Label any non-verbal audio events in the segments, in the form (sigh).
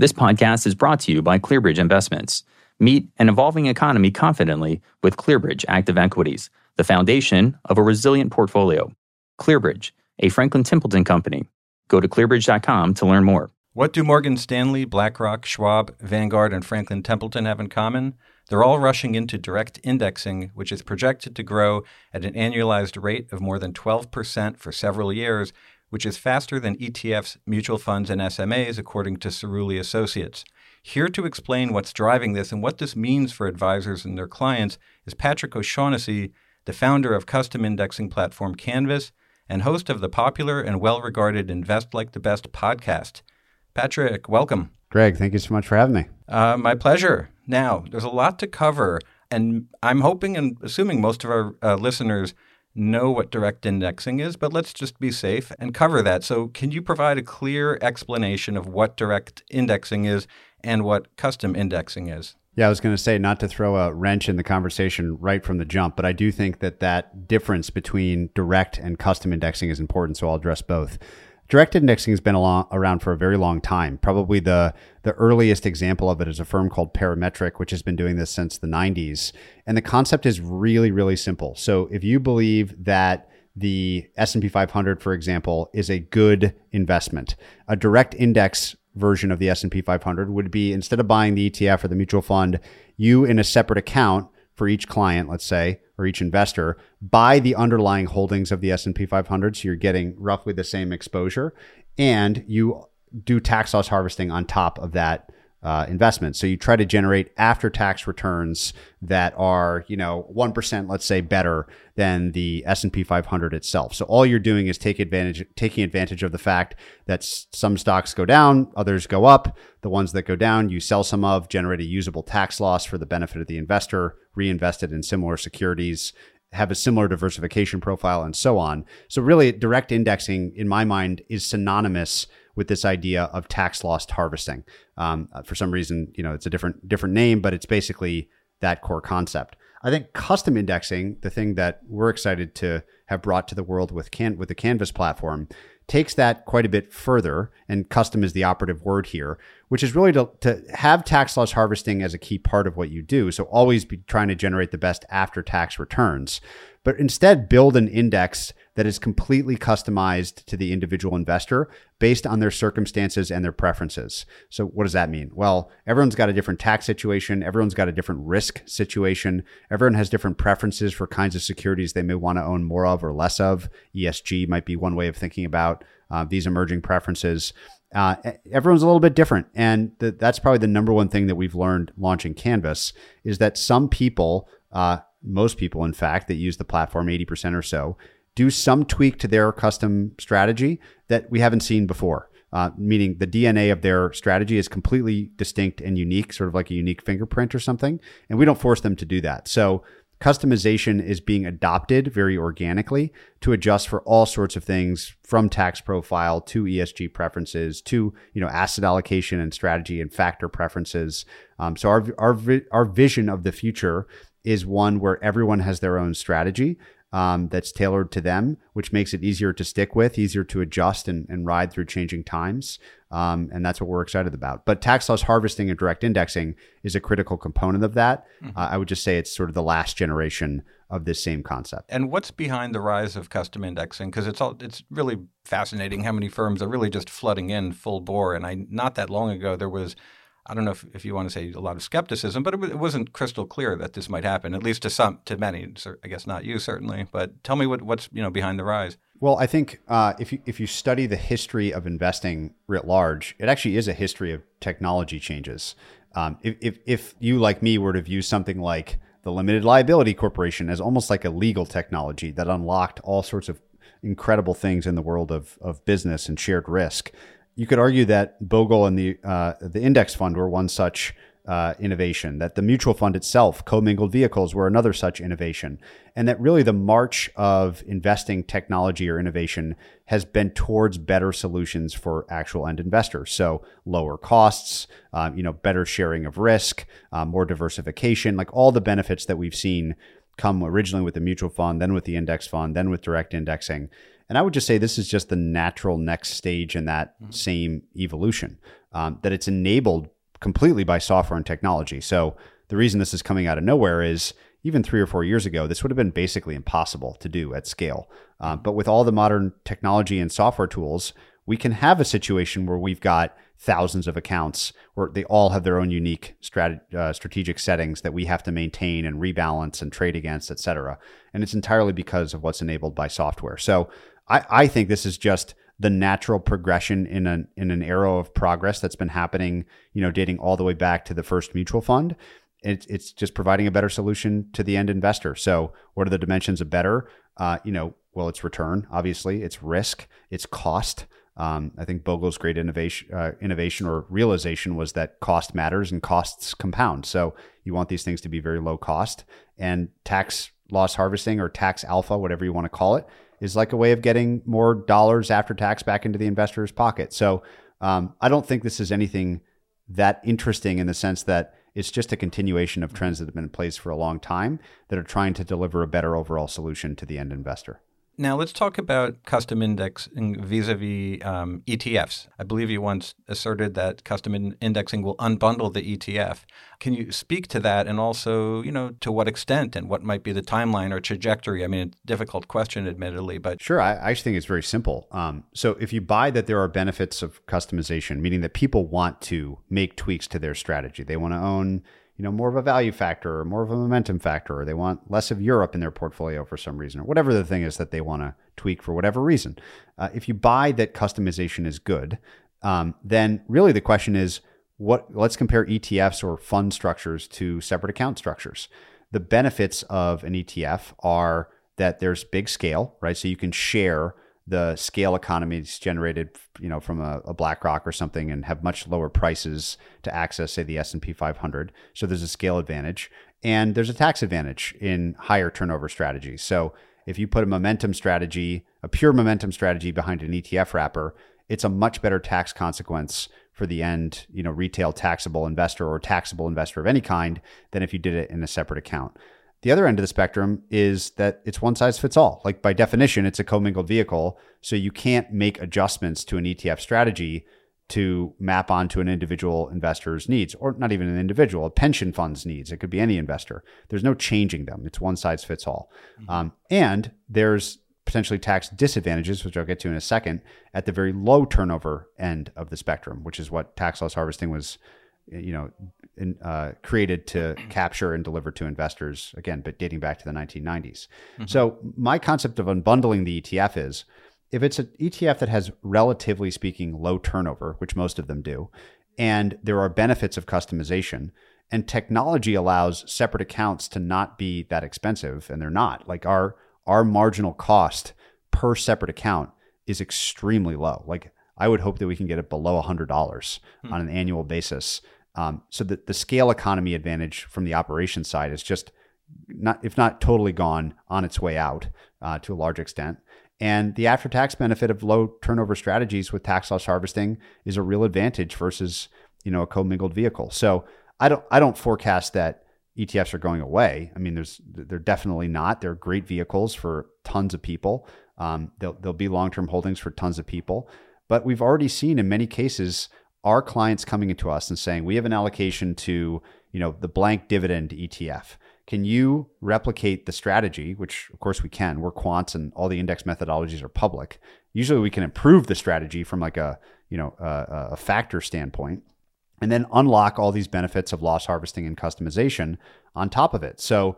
This podcast is brought to you by ClearBridge Investments. Meet an evolving economy confidently with ClearBridge Active Equities, the foundation of a resilient portfolio. ClearBridge, a Franklin Templeton company. Go to clearbridge.com to learn more. What do Morgan Stanley, BlackRock, Schwab, Vanguard, and Franklin Templeton have in common? They're all rushing into direct indexing, which is projected to grow at an annualized rate of more than 12% for several years, which is faster than ETFs, mutual funds, and SMAs, according to Cerulli Associates. Here to explain what's driving this and what this means for advisors and their clients is Patrick O'Shaughnessy, the founder of custom indexing platform Canvas and host of the popular and well regarded Invest Like the Best podcast. Patrick, welcome. Greg, thank you so much for having me. Uh, my pleasure. Now, there's a lot to cover, and I'm hoping and assuming most of our uh, listeners know what direct indexing is, but let's just be safe and cover that. So, can you provide a clear explanation of what direct indexing is and what custom indexing is? Yeah, I was going to say not to throw a wrench in the conversation right from the jump, but I do think that that difference between direct and custom indexing is important. So I'll address both. Direct indexing has been around for a very long time. Probably the the earliest example of it is a firm called Parametric, which has been doing this since the 90s. And the concept is really, really simple. So if you believe that the S&P 500, for example, is a good investment, a direct index version of the S&P 500 would be instead of buying the ETF or the mutual fund, you in a separate account for each client, let's say, or each investor, buy the underlying holdings of the S&P 500 so you're getting roughly the same exposure and you do tax loss harvesting on top of that uh. So you try to generate after tax returns that are, you know, 1%, let's say better than the S&P 500 itself. So all you're doing is take advantage, taking advantage of the fact that some stocks go down, others go up. The ones that go down, you sell some of, generate a usable tax loss for the benefit of the investor, reinvest it in similar securities, have a similar diversification profile and so on. So really direct indexing in my mind is synonymous with this idea of tax loss harvesting. Um, uh, for some reason, you know, it's a different different name, but it's basically that core concept. I think custom indexing, the thing that we're excited to have brought to the world with can with the Canvas platform, takes that quite a bit further. And custom is the operative word here, which is really to, to have tax loss harvesting as a key part of what you do. So always be trying to generate the best after tax returns but instead build an index that is completely customized to the individual investor based on their circumstances and their preferences. So, what does that mean? Well, everyone's got a different tax situation, everyone's got a different risk situation, everyone has different preferences for kinds of securities they may want to own more of or less of. ESG might be one way of thinking about uh, these emerging preferences. Uh, everyone's a little bit different, and th- that's probably the number one thing that we've learned launching Canvas is that some people uh, most people, in fact, that use the platform, 80% or so, do some tweak to their custom strategy that we haven't seen before. Uh, meaning the DNA of their strategy is completely distinct and unique, sort of like a unique fingerprint or something. And we don't force them to do that. So customization is being adopted very organically to adjust for all sorts of things from tax profile to ESG preferences to you know asset allocation and strategy and factor preferences. Um, so our our our vision of the future is one where everyone has their own strategy um, that's tailored to them, which makes it easier to stick with, easier to adjust and, and ride through changing times. Um, and that's what we're excited about. But tax loss harvesting and direct indexing is a critical component of that. Mm-hmm. Uh, I would just say it's sort of the last generation of this same concept. And what's behind the rise of custom indexing? Because it's all it's really fascinating how many firms are really just flooding in full bore. And I not that long ago there was I don't know if, if you want to say a lot of skepticism, but it, it, wasn't crystal clear that this might happen, at least to some, to many. I guess not you certainly, but tell me what, what's you know behind the rise. Well, I think uh, if you if you study the history of investing writ large, it actually is a history of technology changes. Um, if, if if you like me were to view something like the limited liability corporation as almost like a legal technology that unlocked all sorts of incredible things in the world of, of business and shared risk you could argue that Bogle and the uh, the index fund were one such uh, innovation. That the mutual fund itself, commingled vehicles, were another such innovation, and that really the march of investing technology or innovation has been towards better solutions for actual end investors. So lower costs, um, you know, better sharing of risk, um, more diversification, like all the benefits that we've seen come originally with the mutual fund, then with the index fund, then with direct indexing. And I would just say this is just the natural next stage in that mm-hmm. same evolution. um, that it's enabled completely by software and technology. So the reason this is coming out of nowhere is even three or four years ago, this would have been basically impossible to do at scale. Uh, but with all the modern technology and software tools, we can have a situation where we've got thousands of accounts where they all have their own unique strat- uh, strategic settings that we have to maintain and rebalance and trade against, et cetera. And it's entirely because of what's enabled by software. So I, I think this is just the natural progression in an in an era of progress that's been happening, you know, dating all the way back to the first mutual fund. It's it's just providing a better solution to the end investor. So, what are the dimensions of better? Uh, you know, well, it's return, obviously, it's risk, it's cost. Um, I think Bogle's great innovation, uh, innovation or realization was that cost matters and costs compound. So you want these things to be very low cost, and tax loss harvesting or tax alpha, whatever you want to call it, is like a way of getting more dollars after tax back into the investor's pocket. So um, I don't think this is anything that interesting in the sense that it's just a continuation of trends that have been in place for a long time that are trying to deliver a better overall solution to the end investor. Now let's talk about custom indexing vis-a-vis um, ETFs. I believe you once asserted that custom in- indexing will unbundle the ETF. Can you speak to that, and also, you know, to what extent, and what might be the timeline or trajectory? I mean, it's a difficult question, admittedly, but sure. I, I think it's very simple. Um, so if you buy that there are benefits of customization, meaning that people want to make tweaks to their strategy, they want to own you know, more of a value factor or more of a momentum factor, or they want less of Europe in their portfolio for some reason, or whatever the thing is that they want to tweak for whatever reason. Uh, if you buy that customization is good, um, then really the question is, what? Let's compare ETFs or fund structures to separate account structures. The benefits of an ETF are that there's big scale, right? So you can share the scale economies generated, you know, from a, a, BlackRock or something, and have much lower prices to access, say, the S and P 500. So there's a scale advantage, and there's a tax advantage in higher turnover strategies. So if you put a momentum strategy, a pure momentum strategy behind an ETF wrapper, it's a much better tax consequence for the end, you know, retail taxable investor or taxable investor of any kind than if you did it in a separate account. The other end of the spectrum is that it's one size fits all. Like by definition, it's a commingled vehicle. So you can't make adjustments to an ETF strategy to map onto an individual investor's needs, or not even an individual, a pension fund's needs. It could be any investor. There's no changing them. It's one size fits all. Mm-hmm. Um, and there's potentially tax disadvantages, which I'll get to in a second, at the very low turnover end of the spectrum, which is what tax loss harvesting was, you know, in, uh, created to (clears throat) capture and deliver to investors, again, but dating back to the 1990s. Mm-hmm. So, my concept of unbundling the ETF is if it's an ETF that has, relatively speaking, low turnover, which most of them do, and there are benefits of customization, and technology allows separate accounts to not be that expensive, and they're not. Like our our marginal cost per separate account is extremely low. Like I would hope that we can get it below $100 hmm. on an annual basis um, so that the scale economy advantage from the operation side is just not, if not totally gone, on its way out uh, to a large extent. And the after tax benefit of low turnover strategies with tax loss harvesting is a real advantage versus you know a commingled vehicle. So I don't I don't forecast that ETFs are going away. I mean, there's they're definitely not. They're great vehicles for tons of people. Um, they'll, they'll be long term holdings for tons of people. But we've already seen in many cases our clients coming into us and saying, we have an allocation to, you know, the blank dividend ETF. Can you replicate the strategy, which of course we can. We're quants and all the index methodologies are public. Usually we can improve the strategy from like a, you know, a, a factor standpoint and then unlock all these benefits of loss harvesting and customization on top of it. So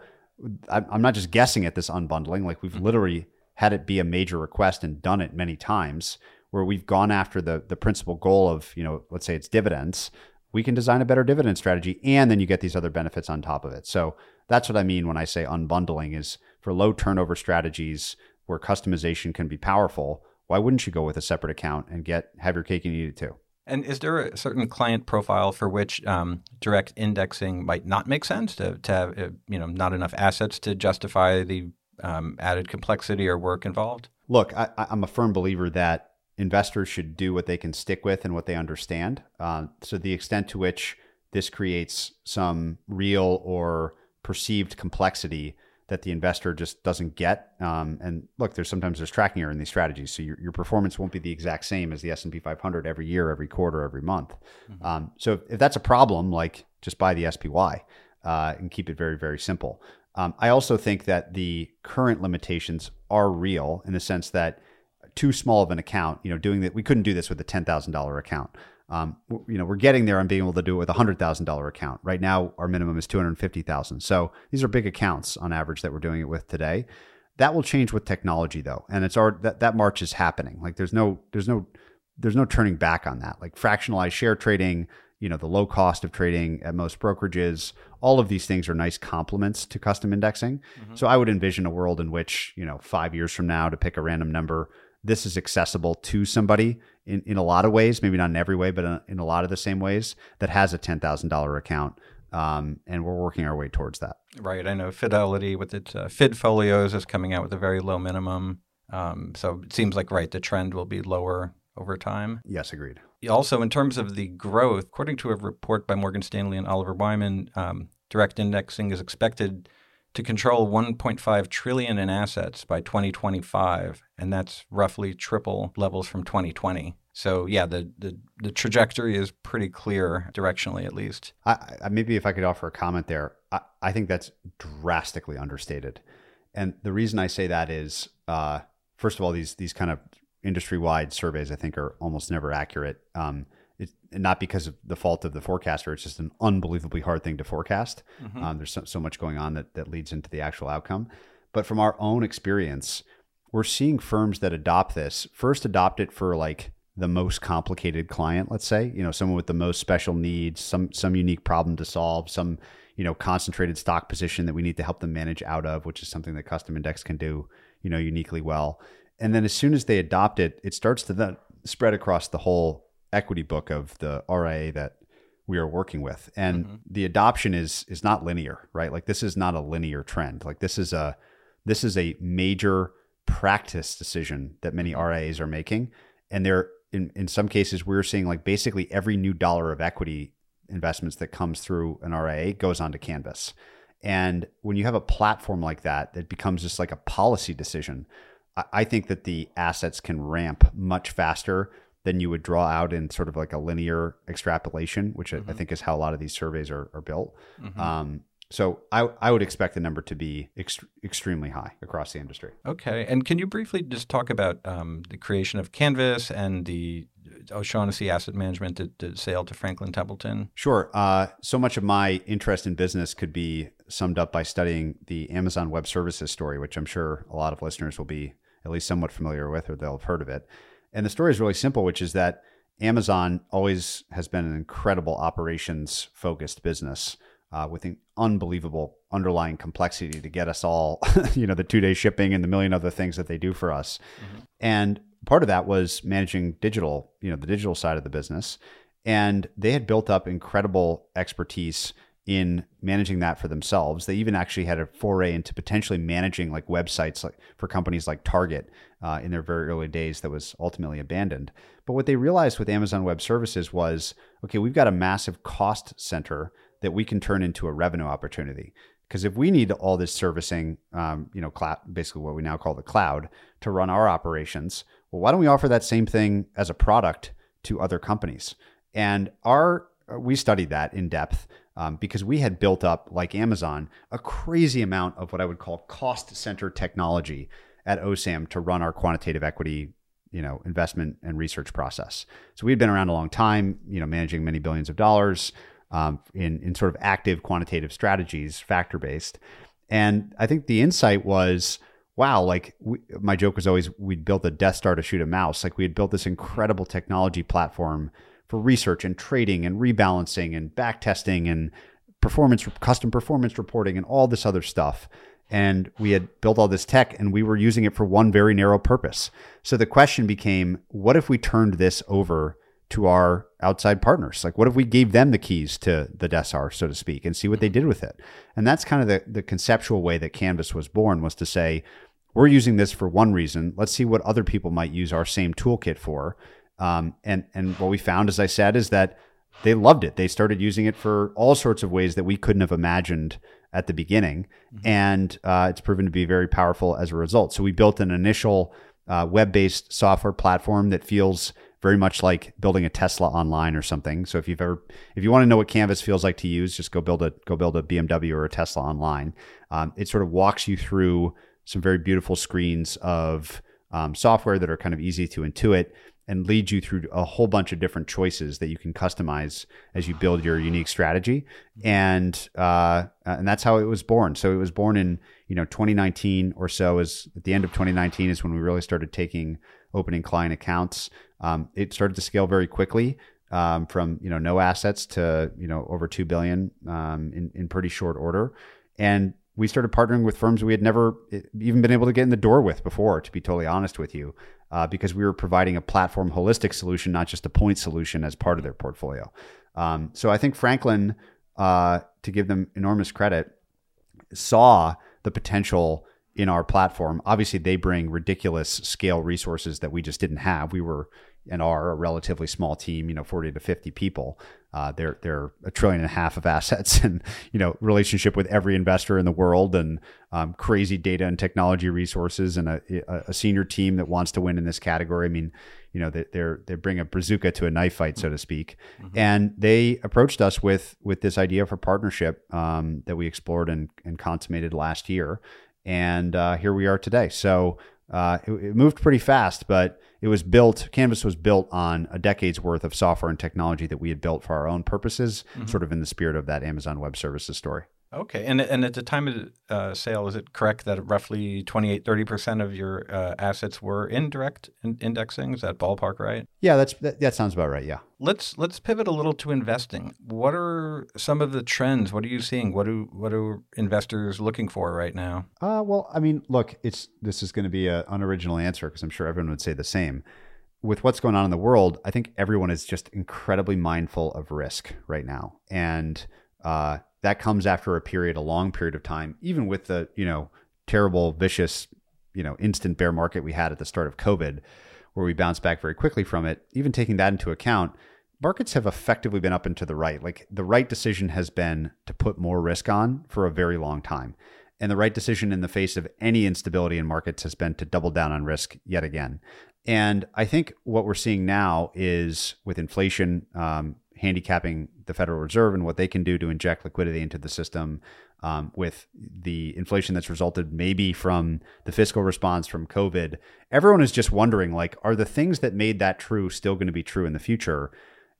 I'm not just guessing at this unbundling. Like we've mm-hmm. literally had it be a major request and done it many times where we've gone after the the principal goal of you know let's say it's dividends we can design a better dividend strategy and then you get these other benefits on top of it so that's what i mean when i say unbundling is for low turnover strategies where customization can be powerful why wouldn't you go with a separate account and get have your cake and eat it too and is there a certain client profile for which um, direct indexing might not make sense to, to have uh, you know not enough assets to justify the um, added complexity or work involved? Look, I, I'm a firm believer that investors should do what they can stick with and what they understand. Uh, so the extent to which this creates some real or perceived complexity, that the investor just doesn't get. Um, and look, there's sometimes there's tracking error in these strategies, so your, your performance won't be the exact same as the S and P 500 every year, every quarter, every month. Mm-hmm. Um, so if, if, that's a problem, like just buy the SPY uh, and keep it very very simple. Um, I also think that the current limitations are real in the sense that too small of an account, you know, doing that, we couldn't do this with a ten thousand dollar account. Um, you know, we're getting there on being able to do it with a hundred thousand dollar account. Right now, our minimum is two hundred fifty thousand. So these are big accounts on average that we're doing it with today. That will change with technology, though, and it's our that that march is happening. Like there's no there's no there's no turning back on that. Like fractionalized share trading, you know, the low cost of trading at most brokerages, all of these things are nice complements to custom indexing. Mm-hmm. So I would envision a world in which you know five years from now, to pick a random number, this is accessible to somebody in, in a lot of ways, maybe not in every way, but in, in a lot of the same ways that has a $10,000 account. Um, and we're working our way towards that. Right. I know Fidelity with its uh, FidFolios is coming out with a very low minimum. Um, so it seems like, right, the trend will be lower over time. Yes, agreed. Also, in terms of the growth, according to a report by Morgan Stanley and Oliver Wyman, um, direct indexing is expected to control 1.5 trillion in assets by 2025 and that's roughly triple levels from 2020 so yeah the the, the trajectory is pretty clear directionally at least. I, I, maybe if i could offer a comment there I, I think that's drastically understated. And the reason i say that is uh, first of all these these kind of industry wide surveys i think are almost never accurate. Um, it's not because of the fault of the forecaster. It's just an unbelievably hard thing to forecast. Mm-hmm. Um, there's so, so, much going on that, that leads into the actual outcome. But from our own experience, we're seeing firms that adopt this first adopt it for like the most complicated client, let's say, you know, someone with the most special needs, some some unique problem to solve, some you know concentrated stock position that we need to help them manage out of, which is something that custom index can do, you know, uniquely well. And then as soon as they adopt it, it starts to then spread across the whole equity book of the RIA that we are working with. And mm-hmm. the adoption is is not linear right? Like this is not a linear trend. Like this is a this is a major practice decision that many mm-hmm. RIAs are making. And they're in in some cases we're seeing like basically every new dollar of equity investments that comes through an RIA goes onto Canvas. And when you have a platform like that that becomes just like a policy decision. I think that the assets can ramp much faster than you would draw out in sort of like a linear extrapolation, which mm-hmm. I think is how a lot of these surveys are, are built. Mm-hmm. Um, so I, I would expect the number to be ext- extremely high across the industry. Okay. And can you briefly just talk about um, the creation of Canvas and the O'Shaughnessy Asset Management the, the sale to Franklin Templeton? Sure. Uh, so much of my interest in business could be summed up by studying the Amazon Web Services story, which I'm sure a lot of listeners will be at least somewhat familiar with or they'll have heard of it. And the story is really simple, which is that Amazon always has been an incredible operations focused business uh, with an unbelievable underlying complexity to get us all, (laughs) you know, the two day shipping and the million other things that they do for us. Mm-hmm. And part of that was managing digital, you know, the digital side of the business. And they had built up incredible expertise in managing that for themselves. They even actually had a foray into potentially managing like websites like for companies like Target uh, in their very early days that was ultimately abandoned. But what they realized with Amazon Web Services was, okay, we've got a massive cost center that we can turn into a revenue opportunity. Because if we need all this servicing, um, you know, cloud, basically what we now call the cloud, to run our operations, well, why don't we offer that same thing as a product to other companies? And our we studied that in depth um, because we had built up, like Amazon, a crazy amount of what I would call cost center technology at OSAM to run our quantitative equity you know investment and research process. So we had been around a long time you know managing many billions of dollars um, in in sort of active quantitative strategies factor based and i think the insight was wow like we, my joke was always we'd built a death star to shoot a mouse. Like we had built this incredible technology platform for research and trading and rebalancing and back testing and performance custom performance reporting and all this other stuff. And we had built all this tech and we were using it for one very narrow purpose. So the question became what if we turned this over to our outside partners? Like what if we gave them the keys to the death star so to speak and see what they mm-hmm. did with it? And that's kind of the, the conceptual way that canvas was born was to say we're using this for one reason. Let's see what other people might use our same toolkit for um, and and what we found, as I said, is that they loved it. They started using it for all sorts of ways that we couldn't have imagined at the beginning, mm-hmm. and uh, it's proven to be very powerful as a result. So we built an initial uh, web-based software platform that feels very much like building a Tesla online or something. So if you've ever, if you want to know what Canvas feels like to use, just go build a go build a BMW or a Tesla online. Um, it sort of walks you through some very beautiful screens of um, software that are kind of easy to intuit and lead you through a whole bunch of different choices that you can customize as you build your unique strategy. And uh, and that's how it was born. So it was born in you know 2019 or so. Is at the end of 2019 is when we really started taking opening client accounts. Um, it started to scale very quickly. Um, from you know no assets to you know over two billion um, in in pretty short order, and we started partnering with firms we had never eh, even been able to get in the door with before. To be totally honest with you, uh, because we were providing a platform holistic solution, not just a point solution as part of their portfolio. Um, so I think Franklin, uh, to give them enormous credit, saw the potential in our platform. Obviously, they bring ridiculous scale resources that we just didn't have. We were and are a relatively small team, you know, 40 to 50 people. Uh, they're they're a trillion and a half of assets, and you know, relationship with every investor in the world, and um, crazy data and technology resources, and a, a, senior team that wants to win in this category. I mean, you know, they they're they bring a bazooka to a knife fight, so to speak, mm-hmm. and they approached us with with this idea for partnership um, that we explored and, and consummated last year, and uh, here we are today. So uh, it, it moved pretty fast, but it was built canvas was built on a decade's worth of software and technology that we had built for our own purposes mm-hmm. sort of in the spirit of that amazon web services story okay and, and at the time of uh, sale is it correct that roughly 28 30% of your uh, assets were in direct in- indexing? Is that ballpark right? Yeah that's that, that sounds about right yeah. Let's let's pivot a little to investing. What are some of the trends? What are you seeing? What do what are investors looking for right now? Uh, well i mean look it's this is going to be an unoriginal answer because i'm sure everyone would say the same. With what's going on in the world, I think everyone is just incredibly mindful of risk right now, and uh, that comes after a period, a long period of time, even with the you know terrible, vicious, you know, instant bear market we had at the start of COVID, where we bounced back very quickly from it. Even taking that into account, markets have effectively been up and to the right. Like the right decision has been to put more risk on for a very long time. And the right decision in the face of any instability in markets has been to double down on risk yet again. And I think what we're seeing now is with inflation um, handicapping the Federal Reserve and what they can do to inject liquidity into the system, um, with the inflation that's resulted maybe from the fiscal response from COVID, everyone is just wondering like, are the things that made that true still going to be true in the future?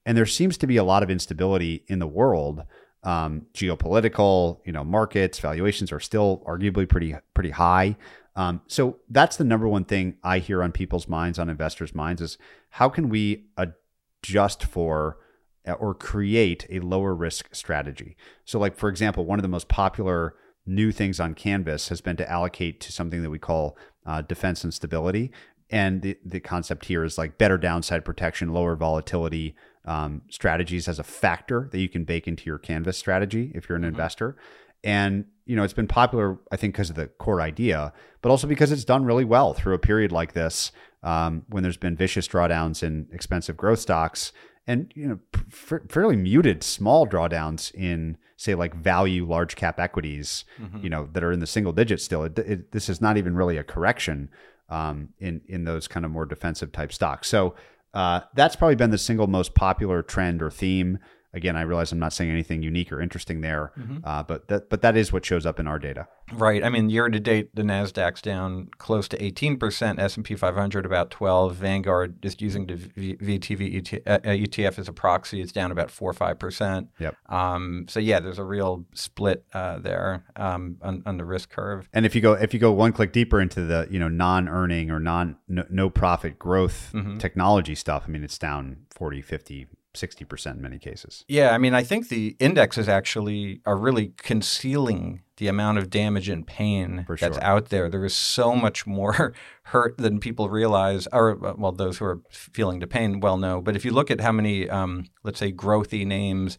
And there seems to be a lot of instability in the world. Um, geopolitical, you know, markets valuations are still arguably pretty pretty high. Um, so that's the number one thing I hear on people's minds, on investors' minds, is how can we adjust for or create a lower risk strategy? So, like for example, one of the most popular new things on Canvas has been to allocate to something that we call uh, defense and stability. And the, the concept here is like better downside protection, lower volatility um, strategies as a factor that you can bake into your Canvas strategy if you're an mm-hmm. investor. And you know, it's been popular, I think, because of the core idea, but also because it's done really well through a period like this um, when there's been vicious drawdowns in expensive growth stocks and you know f- fairly muted small drawdowns in say like value large cap equities mm-hmm. you know that are in the single digits still. It, it, this is not even really a correction um, in in those kind of more defensive type stocks. So uh, that's probably been the single most popular trend or theme again, I realize I'm not saying anything unique or interesting there, mm-hmm. uh, but that but that is what shows up in our data. Right. I mean, year to date, the Nasdaq's down close to 18 percent. S and P 500 about 12. Vanguard just using the v- VTV ETF uh, as a proxy, it's down about four or five percent. Yep. Um, so yeah, there's a real split uh, there um, on, on, the risk curve. And if you go if you go one click deeper into the you know non-earning or non no, no profit growth mm-hmm. technology stuff, I mean, it's down 40, 50 60% in many cases. Yeah, I mean, I think the indexes actually are really concealing the amount of damage and pain sure. that's out there. There is so much more (laughs) hurt than people realize, or well, those who are feeling the pain well know. But if you look at how many, um, let's say, growthy names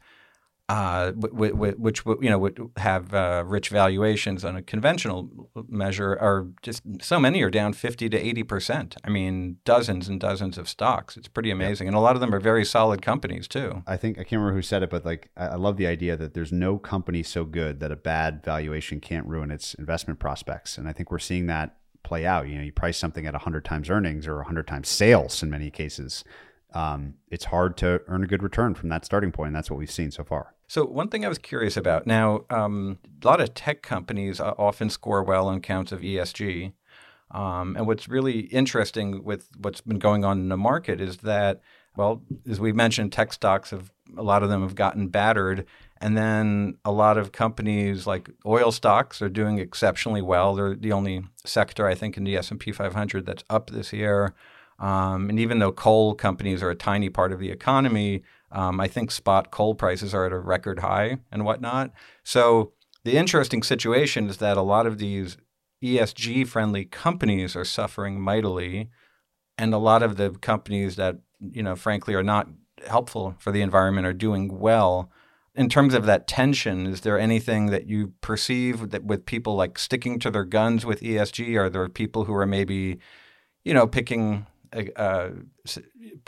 uh, w- w- which you know would have uh, rich valuations on a conventional measure, are just so many are down fifty to eighty percent. I mean, dozens and dozens of stocks. It's pretty amazing, and a lot of them are very solid companies too. I think I can't remember who said it, but like I, I love the idea that there's no company so good that a bad valuation can't ruin its investment prospects, and I think we're seeing that play out. You know, you price something at hundred times earnings or hundred times sales in many cases. Um, it's hard to earn a good return from that starting point. And that's what we've seen so far. So one thing I was curious about now, um, a lot of tech companies often score well on counts of ESG. Um, and what's really interesting with what's been going on in the market is that, well, as we mentioned, tech stocks have a lot of them have gotten battered, and then a lot of companies like oil stocks are doing exceptionally well. They're the only sector I think in the S and P 500 that's up this year. Um, and even though coal companies are a tiny part of the economy, um, I think spot coal prices are at a record high and whatnot. So the interesting situation is that a lot of these ESG friendly companies are suffering mightily, and a lot of the companies that you know, frankly, are not helpful for the environment are doing well. In terms of that tension, is there anything that you perceive that with people like sticking to their guns with ESG? Are there people who are maybe, you know, picking uh,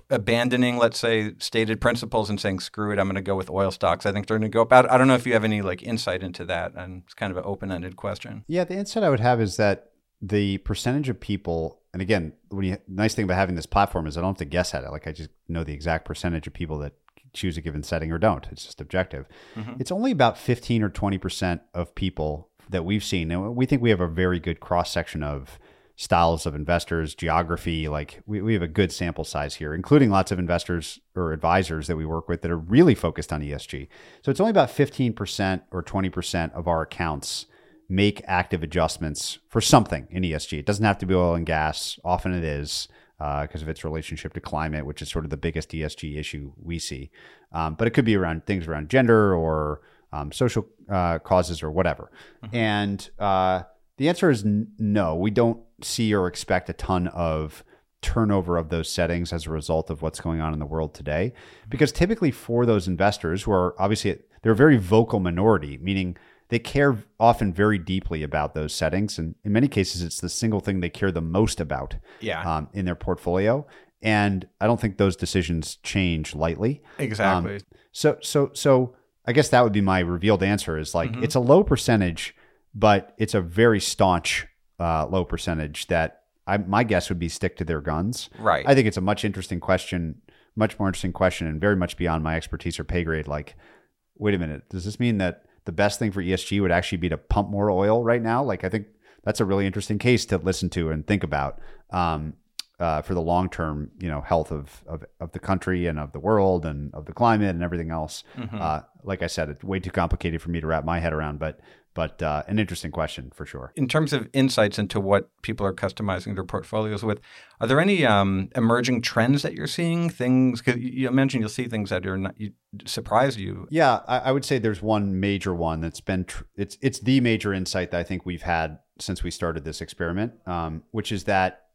abandoning, let's say, stated principles and saying, "Screw it, I'm going to go with oil stocks." I think they're going to go up. I don't know if you have any like insight into that, and it's kind of an open-ended question. Yeah, the insight I would have is that the percentage of people, and again, when you, nice thing about having this platform is I don't have to guess at it. Like I just know the exact percentage of people that choose a given setting or don't. It's just objective. Mm-hmm. It's only about 15 or 20 percent of people that we've seen, and we think we have a very good cross section of styles of investors, geography. Like we, we have a good sample size here, including lots of investors or advisors that we work with that are really focused on ESG. So it's only about 15% or 20% of our accounts make active adjustments for something in ESG. It doesn't have to be oil and gas. Often it is because uh, of its relationship to climate, which is sort of the biggest ESG issue we see. Um, but it could be around things around gender or um, social uh, causes or whatever. Mm-hmm. And uh, the answer is n- no. We don't see or expect a ton of turnover of those settings as a result of what's going on in the world today. Because typically, for those investors who are obviously they're a very vocal minority, meaning they care often very deeply about those settings, and in many cases, it's the single thing they care the most about. Yeah. Um, in their portfolio, and I don't think those decisions change lightly. Exactly. Um, so, so, so, I guess that would be my revealed answer: is like mm-hmm. it's a low percentage, but it's a very staunch uh, low percentage that I, my guess would be stick to their guns. Right. I think it's a much interesting question, much more interesting question, and very much beyond my expertise or pay grade. Like, wait a minute, does this mean that the best thing for ESG would actually be to pump more oil right now? Like, I think that's a really interesting case to listen to and think about um, uh, for the long term, you know, health of, of, of the country and of the world and of the climate and everything else. Mm-hmm. Uh, like I said, it's way too complicated for me to wrap my head around, but but uh, an interesting question for sure. In terms of insights into what people are customizing their portfolios with, are there any um, emerging trends that you're seeing? Things cause you mentioned you'll see things that are not you, surprise you. Yeah, I, I, would say there's one major one that's been tr- it's it's the major insight that I think we've had since we started this experiment, um, which is that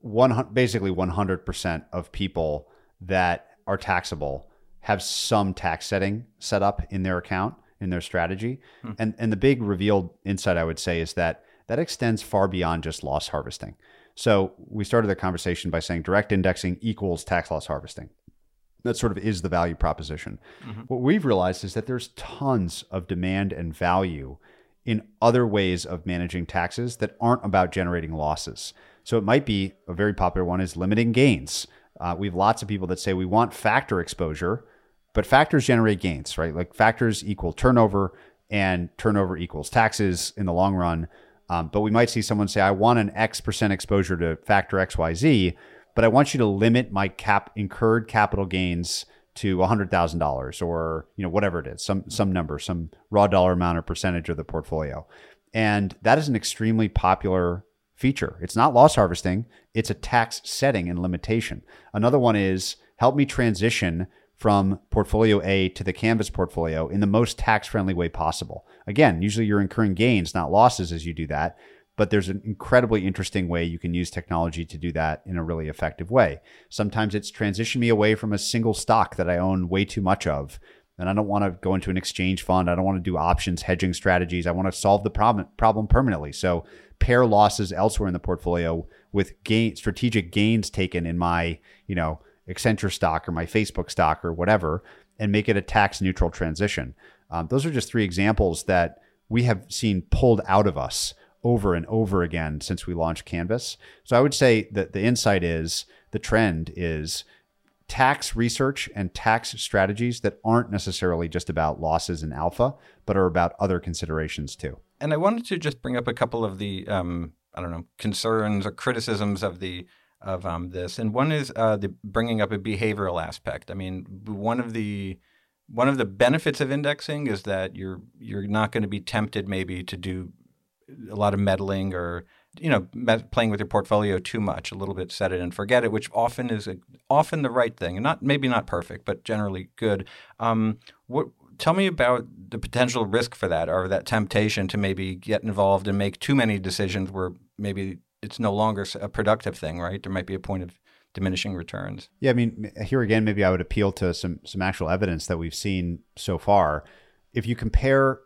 one basically 100% of people that are taxable have some tax setting set up in their account in their strategy. Hmm. And and the big revealed insight I would say is that that extends far beyond just loss harvesting. So we started the conversation by saying direct indexing equals tax loss harvesting. That sort of is the value proposition. Mm-hmm. What we've realized is that there's tons of demand and value in other ways of managing taxes that aren't about generating losses. So it might be a very popular one is limiting gains. Uh, we have lots of people that say we want factor exposure but factors generate gains, right? Like factors equal turnover, and turnover equals taxes in the long run. Um, but we might see someone say, I want an X percent exposure to factor XYZ, but I want you to limit my cap incurred capital gains to $100,000 or, you know, whatever it is, some, some number, some raw dollar amount or percentage of the portfolio. And that is an extremely popular feature. It's not loss harvesting, it's a tax setting and limitation. Another one is help me transition from portfolio A to the Canvas portfolio in the most tax friendly way possible. Again, usually you're incurring gains, not losses as you do that, but there's an incredibly interesting way you can use technology to do that in a really effective way. Sometimes it's transition me away from a single stock that I own way too much of and I don't want to go into an exchange fund. I don't want to do options hedging strategies. I want to solve the problem problem permanently. So pair losses elsewhere in the portfolio with gain strategic gains taken in my, you know, Accenture stock or my Facebook stock or whatever, and make it a tax neutral transition. Um, those are just three examples that we have seen pulled out of us over and over again since we launched Canvas. So I would say that the insight is the trend is tax research and tax strategies that aren't necessarily just about losses and alpha, but are about other considerations too. And I wanted to just bring up a couple of the um, I don't know concerns or criticisms of the of um, this, and one is uh, the bringing up a behavioral aspect. I mean, one of the one of the benefits of indexing is that you're you're not going to be tempted maybe to do a lot of meddling or you know playing with your portfolio too much a little bit set it and forget it which often is a, often the right thing. And not maybe not perfect but generally good. Um, what tell me about the potential risk for that or that temptation to maybe get involved and make too many decisions where maybe it's no longer a productive thing right? There might be a point of diminishing returns. Yeah i mean here again maybe i would appeal to some some actual evidence that we've seen so far. If you compare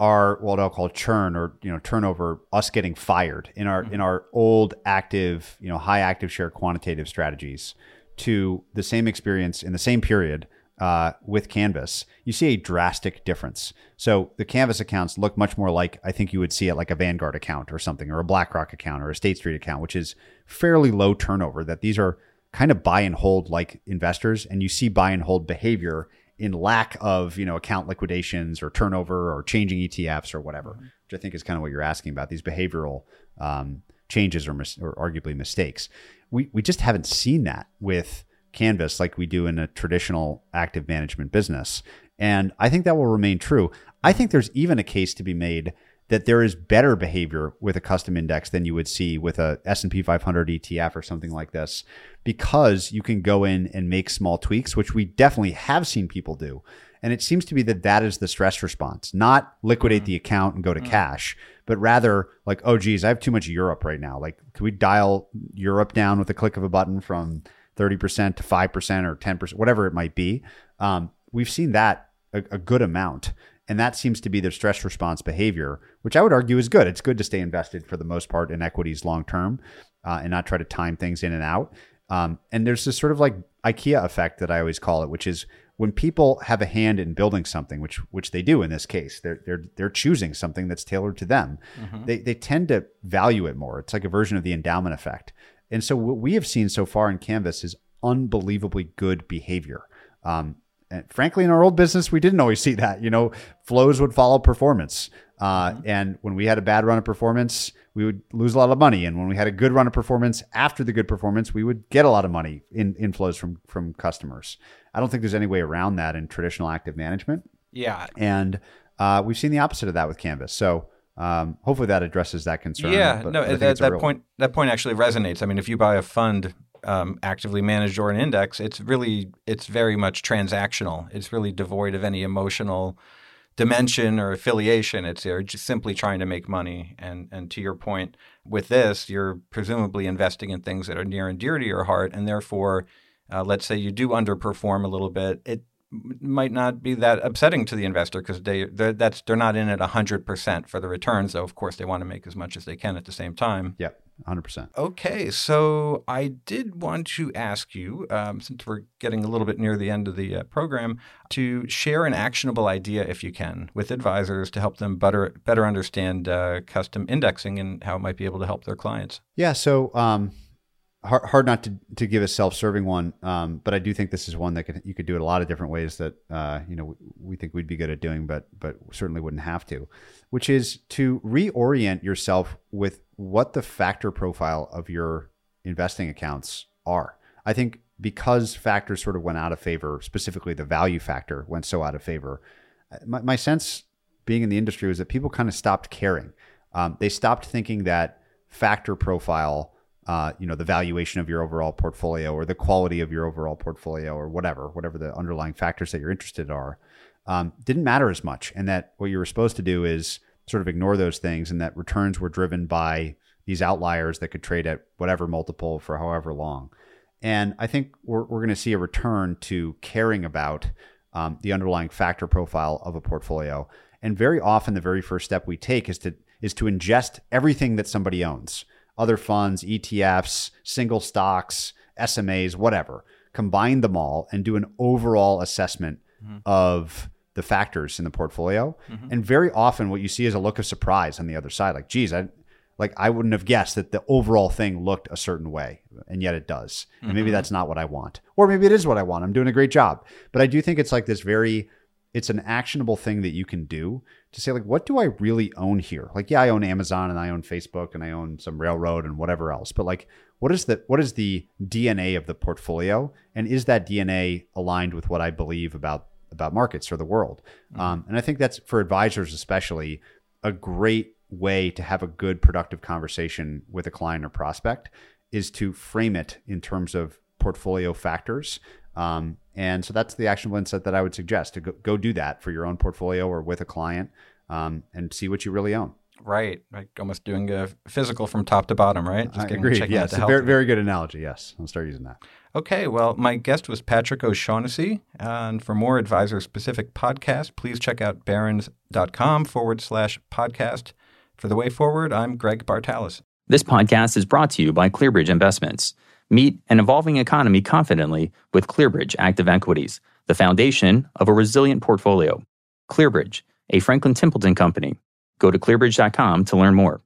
our what I'll call churn or you know turnover, us getting fired in our mm-hmm. in our old active you know high active share quantitative strategies to the same experience in the same period uh, with Canvas, you see a drastic difference. So the Canvas accounts look much more like I think you would see it like a Vanguard account or something, or a BlackRock account or a State Street account, which is fairly low turnover. That these are kind of buy and hold like investors, and you see buy and hold behavior in lack of you know account liquidations or turnover or changing ETFs or whatever, mm-hmm. which I think is kind of what you're asking about these behavioral um, changes or, mis- or arguably mistakes. We we just haven't seen that with Canvas like we do in a traditional active management business, and I think that will remain true. I think there's even a case to be made that there is better behavior with a custom index than you would see with a S&P 500 ETF or something like this because you can go in and make small tweaks which we definitely have seen people do and it seems to be that that is the stress response not liquidate mm-hmm. the account and go to mm-hmm. cash but rather like oh geez i have too much europe right now like can we dial europe down with a click of a button from 30% to 5% or 10% whatever it might be um, we've seen that a, a good amount and that seems to be their stress response behavior, which I would argue is good. It's good to stay invested for the most part in equities long term uh, and not try to time things in and out. Um, and there's this sort of like IKEA effect that I always call it, which is when people have a hand in building something, which which they do in this case, they're they're they're choosing something that's tailored to them. Mm-hmm. They they tend to value it more. It's like a version of the endowment effect. And so what we have seen so far in Canvas is unbelievably good behavior. Um, and frankly, in our old business, we didn't always see that. You know, flows would follow performance. Uh, mm-hmm. And when we had a bad run of performance, we would lose a lot of money. And when we had a good run of performance after the good performance, we would get a lot of money in inflows from from customers. I don't think there's any way around that in traditional active management. Yeah. And uh, we've seen the opposite of that with Canvas. So um, hopefully that addresses that concern. Yeah, no, that, that point that point actually resonates. I mean, if you buy a fund um, actively managed or an index, it's really it's very much transactional. It's really devoid of any emotional dimension or affiliation. It's they're just simply trying to make money. And and to your point, with this, you're presumably investing in things that are near and dear to your heart, and therefore, uh, let's say you do underperform a little bit, it might not be that upsetting to the investor because they they're, that's they're not in it hundred percent for the returns. Though of course they want to make as much as they can at the same time. Yeah. 100%. Okay, so I did want to ask you, um, since we're getting a little bit near the end of the uh, program, to share an actionable idea, if you can, with advisors to help them better better understand uh, custom indexing and how it might be able to help their clients. Yeah, so um, hard, hard not to, to give a self-serving one, um, but I do think this is one that could, you could do it a lot of different ways that uh, you know we, we think we'd be good at doing, but but certainly wouldn't have to, which is to reorient yourself with what the factor profile of your investing accounts are. I think because factors sort of went out of favor, specifically the value factor went so out of favor. My, my sense being in the industry was that people kind of stopped caring. Um, they stopped thinking that factor profile uh, you know the valuation of your overall portfolio or the quality of your overall portfolio or whatever whatever the underlying factors that you're interested in are um, didn't matter as much. And that what you were supposed to do is sort of ignore those things and that returns were driven by these outliers that could trade at whatever multiple for however long. And i think we're, we're going to see a return to caring about um, the underlying factor profile of a portfolio. And very often, the very first step we take is to is to ingest everything that somebody owns, other funds, ETFs, single stocks, SMAs, whatever. Combine them all and do an overall assessment mm-hmm. of the factors in the portfolio. Mm-hmm. And very often, what you see is a look of surprise on the other side. Like, geez, I like I wouldn't have guessed that the overall thing looked a certain way, and yet it does. And maybe mm-hmm. that's not what I want, or maybe it is what I want. I'm doing a great job, but I do think it's like this very, it's an actionable thing that you can do to say like, what do I really own here? Like, yeah, I own Amazon and I own Facebook and I own some railroad and whatever else, but like, what is the what is the DNA of the portfolio, and is that DNA aligned with what I believe about about markets or the world? Mm-hmm. Um, and I think that's for advisors especially a great way to have a good productive conversation with a client or prospect is to frame it in terms of portfolio factors. Um, and so that's the actionable insight that I would suggest to go, go do that for your own portfolio or with a client um, and see what you really own. Right, like almost doing a physical from top to bottom, right? Just I agree. Yes, a very, very good analogy. Yes, I'll start using that. Okay, well, my guest was Patrick O'Shaughnessy. And for more advisor specific podcasts, please check out barron's.com forward slash podcast. For the way forward, I'm Greg Bartalos. This podcast is brought to you by ClearBridge Investments. Meet an evolving economy confidently with ClearBridge Active Equities, the foundation of a resilient portfolio. ClearBridge, a Franklin Templeton company. Go to clearbridge.com to learn more.